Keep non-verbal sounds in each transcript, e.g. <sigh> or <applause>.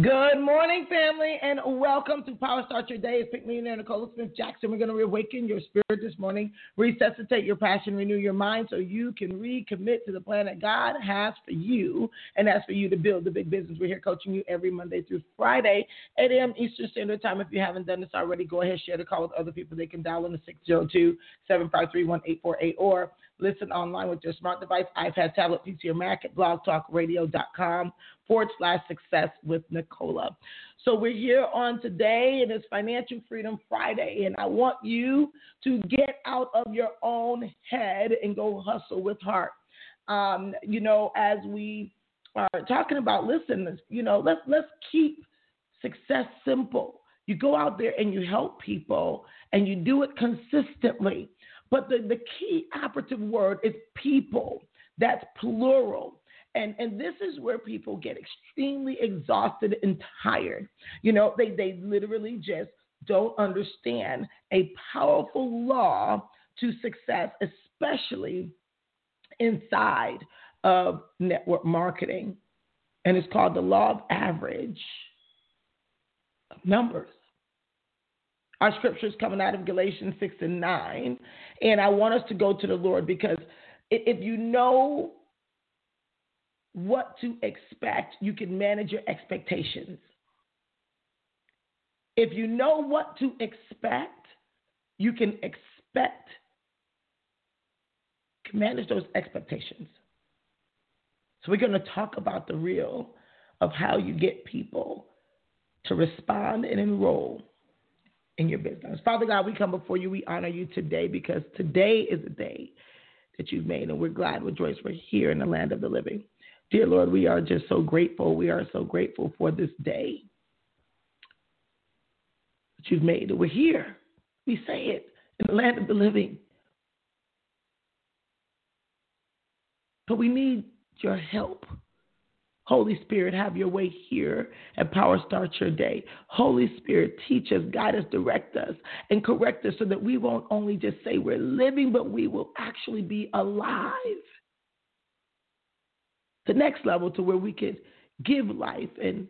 Good morning, family, and welcome to Power Start Your Day. It's Pick Millionaire Nicole Smith Jackson. We're going to reawaken your spirit this morning, resuscitate your passion, renew your mind so you can recommit to the plan that God has for you, and that's for you to build the big business. We're here coaching you every Monday through Friday, 8 a.m. Eastern Standard Time. If you haven't done this already, go ahead, share the call with other people. They can dial in the 602 753 1848 or listen online with your smart device, iPad, tablet, PC, or Mac at blogtalkradio.com forward slash success with Nicola. So we're here on today, and it's Financial Freedom Friday, and I want you to get out of your own head and go hustle with heart. Um, you know, as we are talking about, listen, you know, let's let's keep success simple. You go out there and you help people, and you do it consistently. But the, the key operative word is people. That's plural. And, and this is where people get extremely exhausted and tired. You know, they, they literally just don't understand a powerful law to success, especially inside of network marketing. And it's called the law of average numbers. Our scripture is coming out of Galatians 6 and 9. And I want us to go to the Lord because if you know what to expect, you can manage your expectations. If you know what to expect, you can expect, can manage those expectations. So we're going to talk about the real of how you get people to respond and enroll in your business. Father God, we come before you. We honor you today because today is the day that you've made, and we're glad, with joy we're here in the land of the living. Dear Lord, we are just so grateful. We are so grateful for this day that you've made. We're here. We say it in the land of the living. But we need your help. Holy Spirit, have your way here at Power Start Your Day. Holy Spirit, teach us, guide us, direct us, and correct us so that we won't only just say we're living, but we will actually be alive. The next level to where we can give life and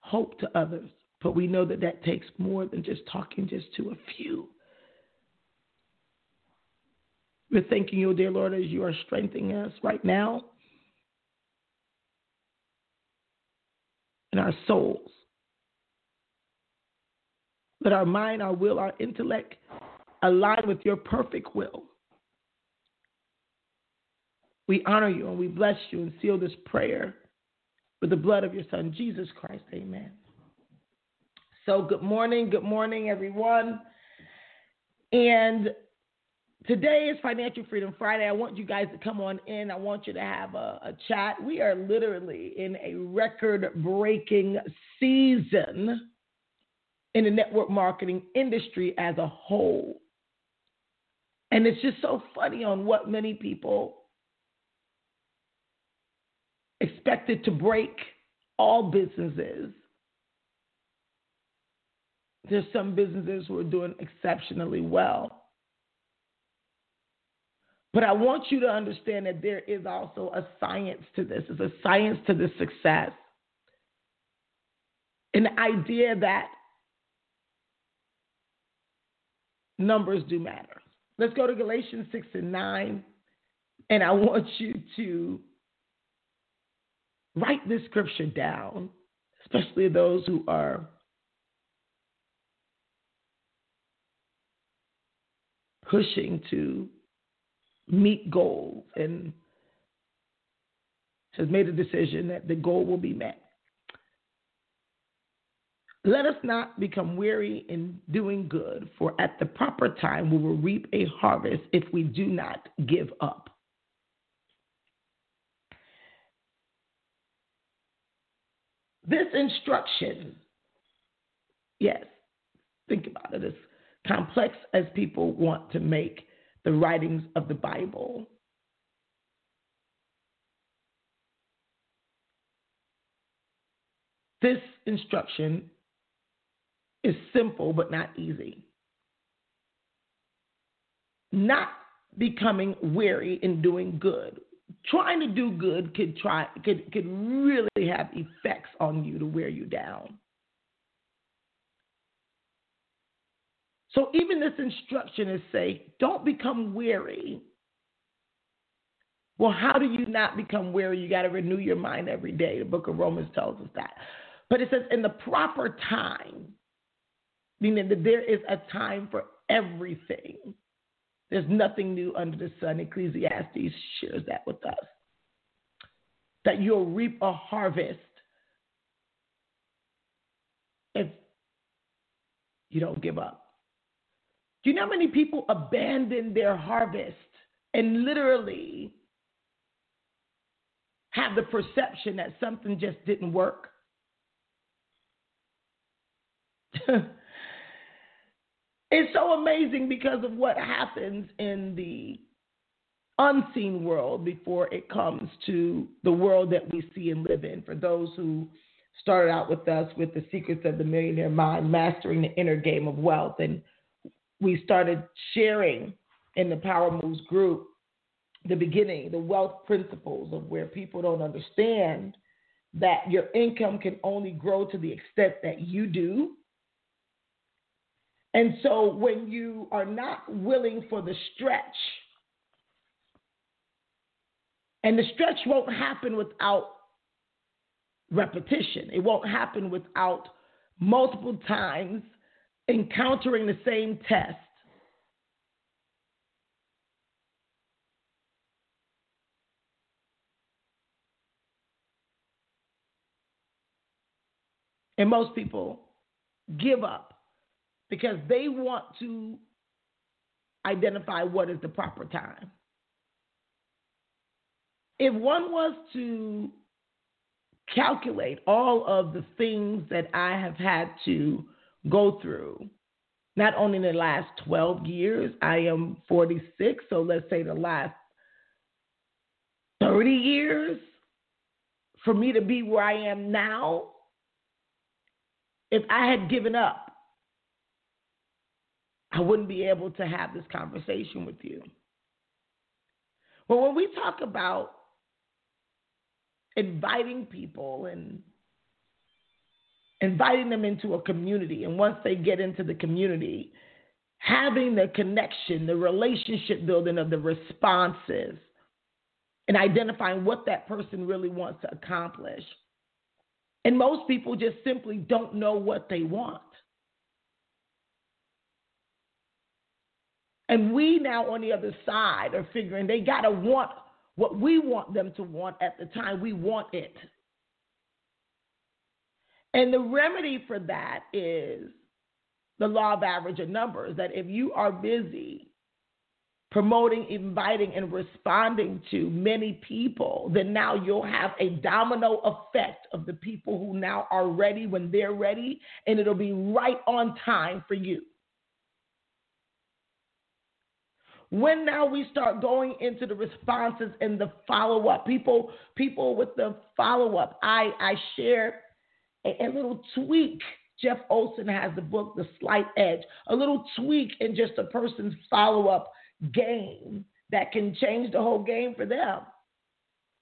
hope to others. But we know that that takes more than just talking just to a few. We're thanking you, dear Lord, as you are strengthening us right now in our souls. Let our mind, our will, our intellect align with your perfect will. We honor you and we bless you and seal this prayer with the blood of your Son, Jesus Christ. Amen. So, good morning, good morning, everyone. And today is Financial Freedom Friday. I want you guys to come on in. I want you to have a, a chat. We are literally in a record breaking season in the network marketing industry as a whole. And it's just so funny on what many people expected to break all businesses. There's some businesses who are doing exceptionally well. But I want you to understand that there is also a science to this. It's a science to this success. An idea that numbers do matter. Let's go to Galatians 6 and 9. And I want you to write this scripture down, especially those who are pushing to meet goals and has made a decision that the goal will be met. Let us not become weary in doing good, for at the proper time we will reap a harvest if we do not give up. This instruction, yes, think about it, as complex as people want to make the writings of the Bible. This instruction is simple but not easy. Not becoming weary in doing good. Trying to do good could try could could really have effects on you to wear you down. So even this instruction is say, don't become weary. Well, how do you not become weary? You got to renew your mind every day. The book of Romans tells us that. But it says in the proper time, meaning that there is a time for everything. There's nothing new under the sun. Ecclesiastes shares that with us. That you'll reap a harvest if you don't give up. Do you know how many people abandon their harvest and literally have the perception that something just didn't work? <laughs> it's so amazing because of what happens in the unseen world before it comes to the world that we see and live in. For those who started out with us with the secrets of the millionaire mind, mastering the inner game of wealth, and we started sharing in the Power Moves group the beginning, the wealth principles of where people don't understand that your income can only grow to the extent that you do. And so when you are not willing for the stretch, and the stretch won't happen without repetition, it won't happen without multiple times encountering the same test. And most people give up because they want to identify what is the proper time. If one was to calculate all of the things that I have had to go through. Not only in the last 12 years, I am 46, so let's say the last 30 years for me to be where I am now. If I had given up, I wouldn't be able to have this conversation with you. But when we talk about inviting people and inviting them into a community. And once they get into the community, having the connection, the relationship building of the responses, and identifying what that person really wants to accomplish. And most people just simply don't know what they want. And we now on the other side are figuring they got to want what we want them to want at the time we want it. And the remedy for that is the law of average of numbers that if you are busy promoting, inviting, and responding to many people, then now you'll have a domino effect of the people who now are ready when they're ready, and it'll be right on time for you. When now we start going into the responses and the follow up, people, people with the follow up, I I share a, a little tweak. Jeff Olson has the book, The Slight Edge, a little tweak in just a person's follow up game that can change the whole game for them.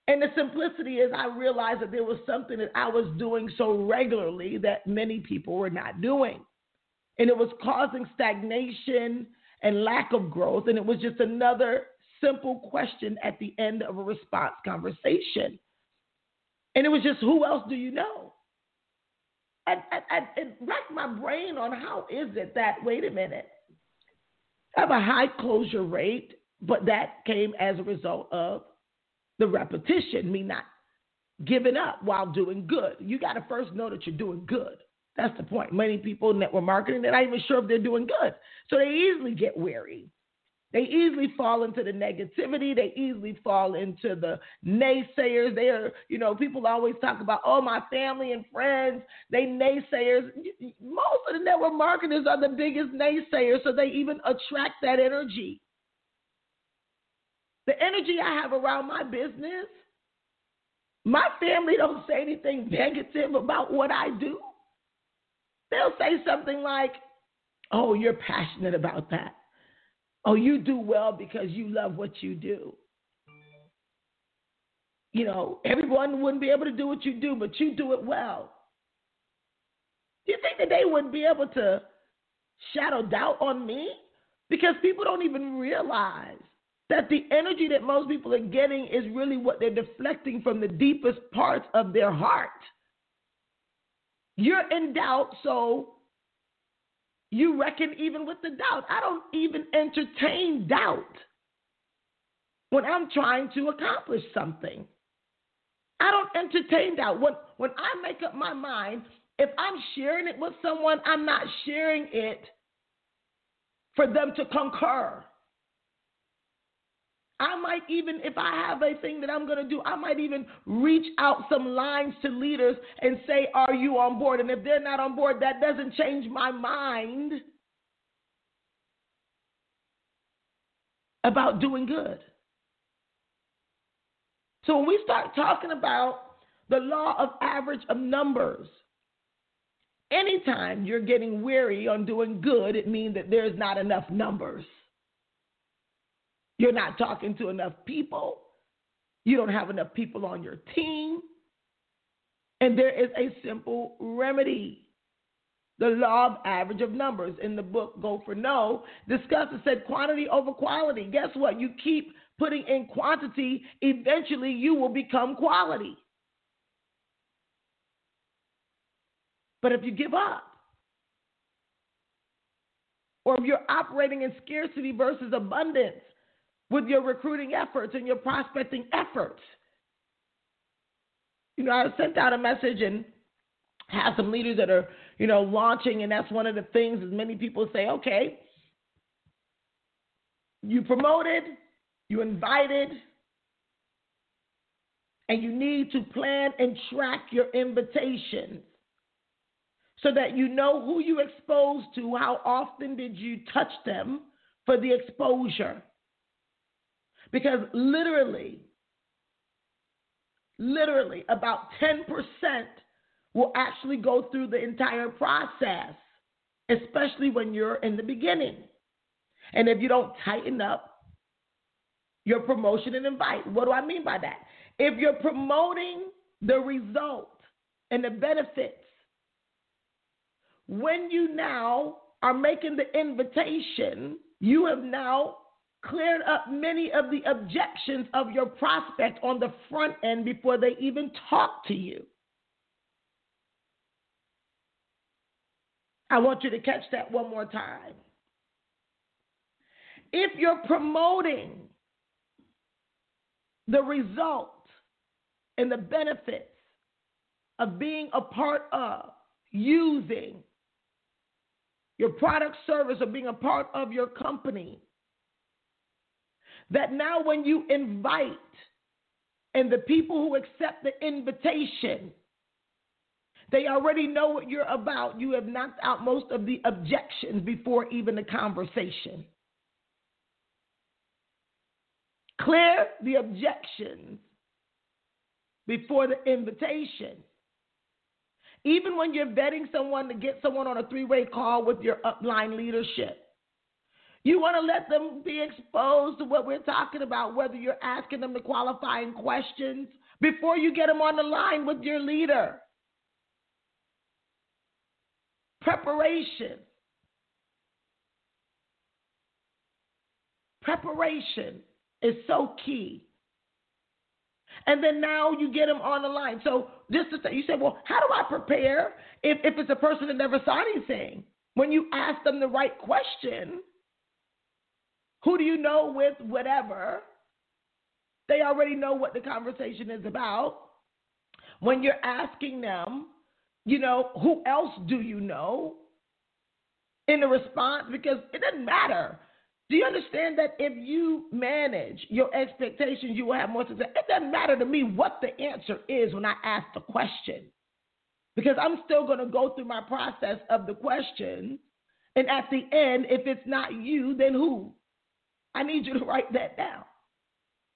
And the simplicity is, I realized that there was something that I was doing so regularly that many people were not doing. And it was causing stagnation and lack of growth. And it was just another simple question at the end of a response conversation. And it was just, who else do you know? I, I, I, it racked my brain on how is it that, wait a minute, I have a high closure rate, but that came as a result of the repetition, me not giving up while doing good. You got to first know that you're doing good. That's the point. Many people in network marketing, they're not even sure if they're doing good. So they easily get weary. They easily fall into the negativity. They easily fall into the naysayers. They are, you know, people always talk about, oh, my family and friends, they naysayers. Most of the network marketers are the biggest naysayers, so they even attract that energy. The energy I have around my business, my family don't say anything negative about what I do. They'll say something like, oh, you're passionate about that. Oh, you do well because you love what you do. You know, everyone wouldn't be able to do what you do, but you do it well. Do you think that they wouldn't be able to shadow doubt on me? Because people don't even realize that the energy that most people are getting is really what they're deflecting from the deepest parts of their heart. You're in doubt, so you reckon even with the doubt. I don't even entertain doubt when I'm trying to accomplish something. I don't entertain doubt. When, when I make up my mind, if I'm sharing it with someone, I'm not sharing it for them to concur. I might even, if I have a thing that I'm going to do, I might even reach out some lines to leaders and say, Are you on board? And if they're not on board, that doesn't change my mind about doing good. So when we start talking about the law of average of numbers, anytime you're getting weary on doing good, it means that there's not enough numbers. You're not talking to enough people. You don't have enough people on your team. And there is a simple remedy. The law of average of numbers in the book Go for No discusses said quantity over quality. Guess what? You keep putting in quantity, eventually you will become quality. But if you give up, or if you're operating in scarcity versus abundance, with your recruiting efforts and your prospecting efforts. You know, I sent out a message and have some leaders that are, you know, launching, and that's one of the things as many people say, okay, you promoted, you invited, and you need to plan and track your invitations so that you know who you exposed to, how often did you touch them for the exposure. Because literally, literally about 10% will actually go through the entire process, especially when you're in the beginning. And if you don't tighten up your promotion and invite, what do I mean by that? If you're promoting the result and the benefits, when you now are making the invitation, you have now cleared up many of the objections of your prospect on the front end before they even talk to you. I want you to catch that one more time. If you're promoting the result and the benefits of being a part of, using your product, service, or being a part of your company, that now when you invite and the people who accept the invitation, they already know what you're about. You have knocked out most of the objections before even the conversation. Clear the objections before the invitation. Even when you're vetting someone to get someone on a three way call with your upline leadership, you want to let them be exposed to what we're talking about, whether you're asking them the qualifying questions before you get them on the line with your leader. Preparation. Preparation is so key. And then now you get them on the line. So just to say, you say, well, how do I prepare if, if it's a person that never saw anything? When you ask them the right question, who do you know with whatever? They already know what the conversation is about. When you're asking them, you know, who else do you know? In the response, because it doesn't matter Do you understand that if you manage your expectations, you will have more success? It doesn't matter to me what the answer is when I ask the question, because I'm still going to go through my process of the question. And at the end, if it's not you, then who? I need you to write that down.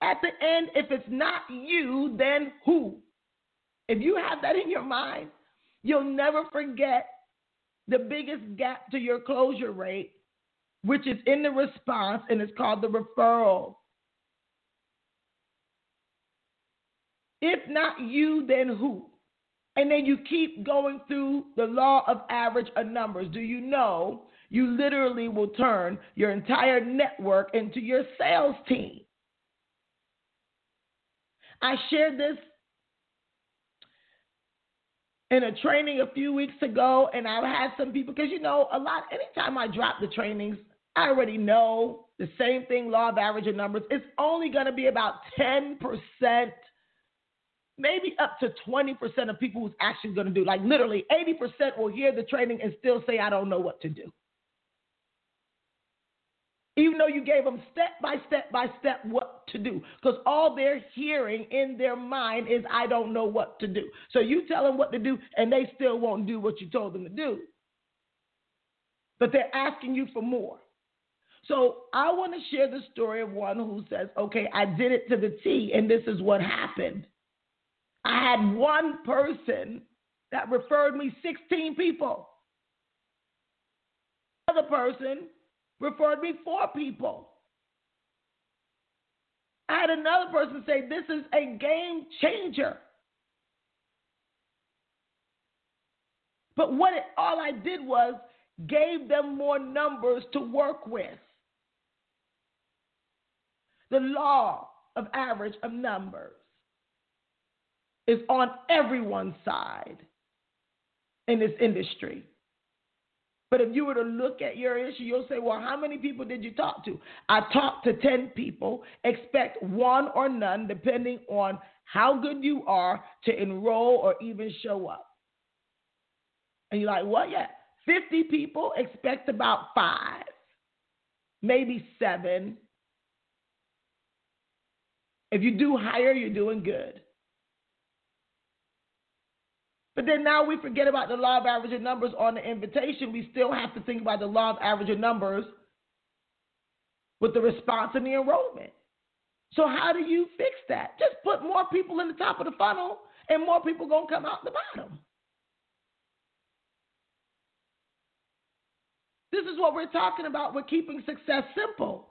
At the end, if it's not you, then who? If you have that in your mind, you'll never forget the biggest gap to your closure rate which is in the response and it's called the referral. If not you, then who? And then you keep going through the law of average of numbers. Do you know you literally will turn your entire network into your sales team? I shared this in a training a few weeks ago, and I've had some people because you know a lot. Anytime I drop the trainings, I already know the same thing, law of average of numbers. It's only going to be about 10%, maybe up to 20% of people who's actually going to do. Like literally 80% will hear the training and still say, I don't know what to do. Even though you gave them step by step by step what to do. Because all they're hearing in their mind is, I don't know what to do. So you tell them what to do and they still won't do what you told them to do. But they're asking you for more. So I want to share the story of one who says, okay, I did it to the T, and this is what happened. I had one person that referred me 16 people. Another person referred me four people. I had another person say, This is a game changer. But what it, all I did was gave them more numbers to work with. The law of average of numbers is on everyone's side in this industry. But if you were to look at your issue, you'll say, well, how many people did you talk to? I talked to 10 people. Expect one or none, depending on how good you are to enroll or even show up. And you're like, what? Yeah. 50 people, expect about five, maybe seven, if you do higher, you're doing good. But then now we forget about the law of average numbers on the invitation. We still have to think about the law of average numbers with the response and the enrollment. So how do you fix that? Just put more people in the top of the funnel and more people to come out the bottom. This is what we're talking about with keeping success simple.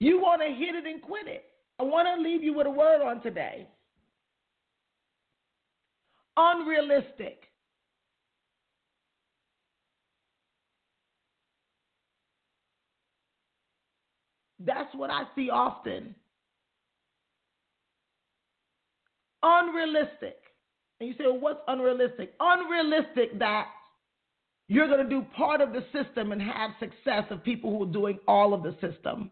You want to hit it and quit it. I want to leave you with a word on today. Unrealistic. That's what I see often. Unrealistic. And you say, well, what's unrealistic? Unrealistic that you're going to do part of the system and have success of people who are doing all of the system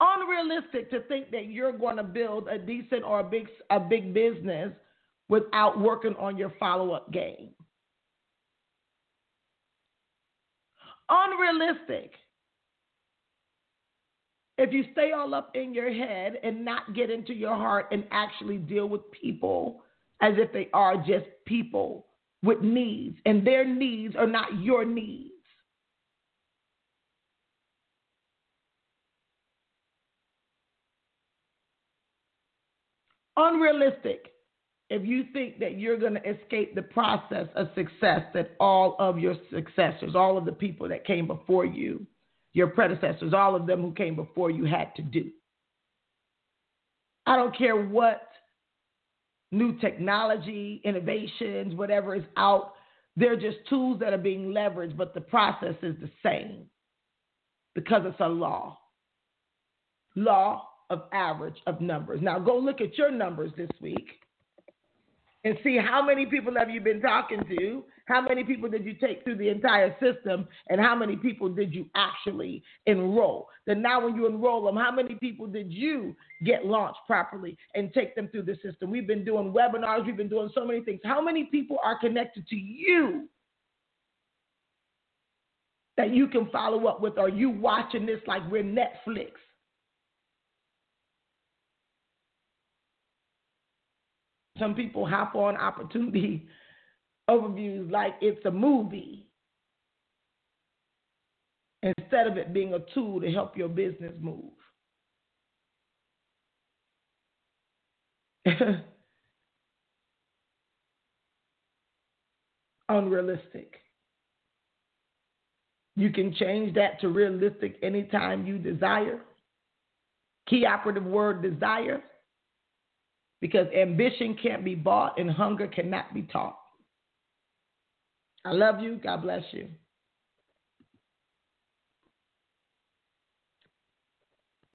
unrealistic to think that you're going to build a decent or a big a big business without working on your follow-up game. Unrealistic. If you stay all up in your head and not get into your heart and actually deal with people as if they are just people with needs and their needs are not your needs. unrealistic if you think that you're going to escape the process of success that all of your successors, all of the people that came before you, your predecessors, all of them who came before you had to do. I don't care what new technology, innovations, whatever is out, they're just tools that are being leveraged, but the process is the same because it's a law. Law of average of numbers. Now go look at your numbers this week and see how many people have you been talking to, how many people did you take through the entire system, and how many people did you actually enroll. Then now when you enroll them, how many people did you get launched properly and take them through the system? We've been doing webinars, we've been doing so many things. How many people are connected to you that you can follow up with? Are you watching this like we're Netflix? Some people hop on opportunity <laughs> overviews like it's a movie instead of it being a tool to help your business move. <laughs> Unrealistic. You can change that to realistic anytime you desire. Key operative word desire because ambition can't be bought and hunger cannot be taught. I love you. God bless you.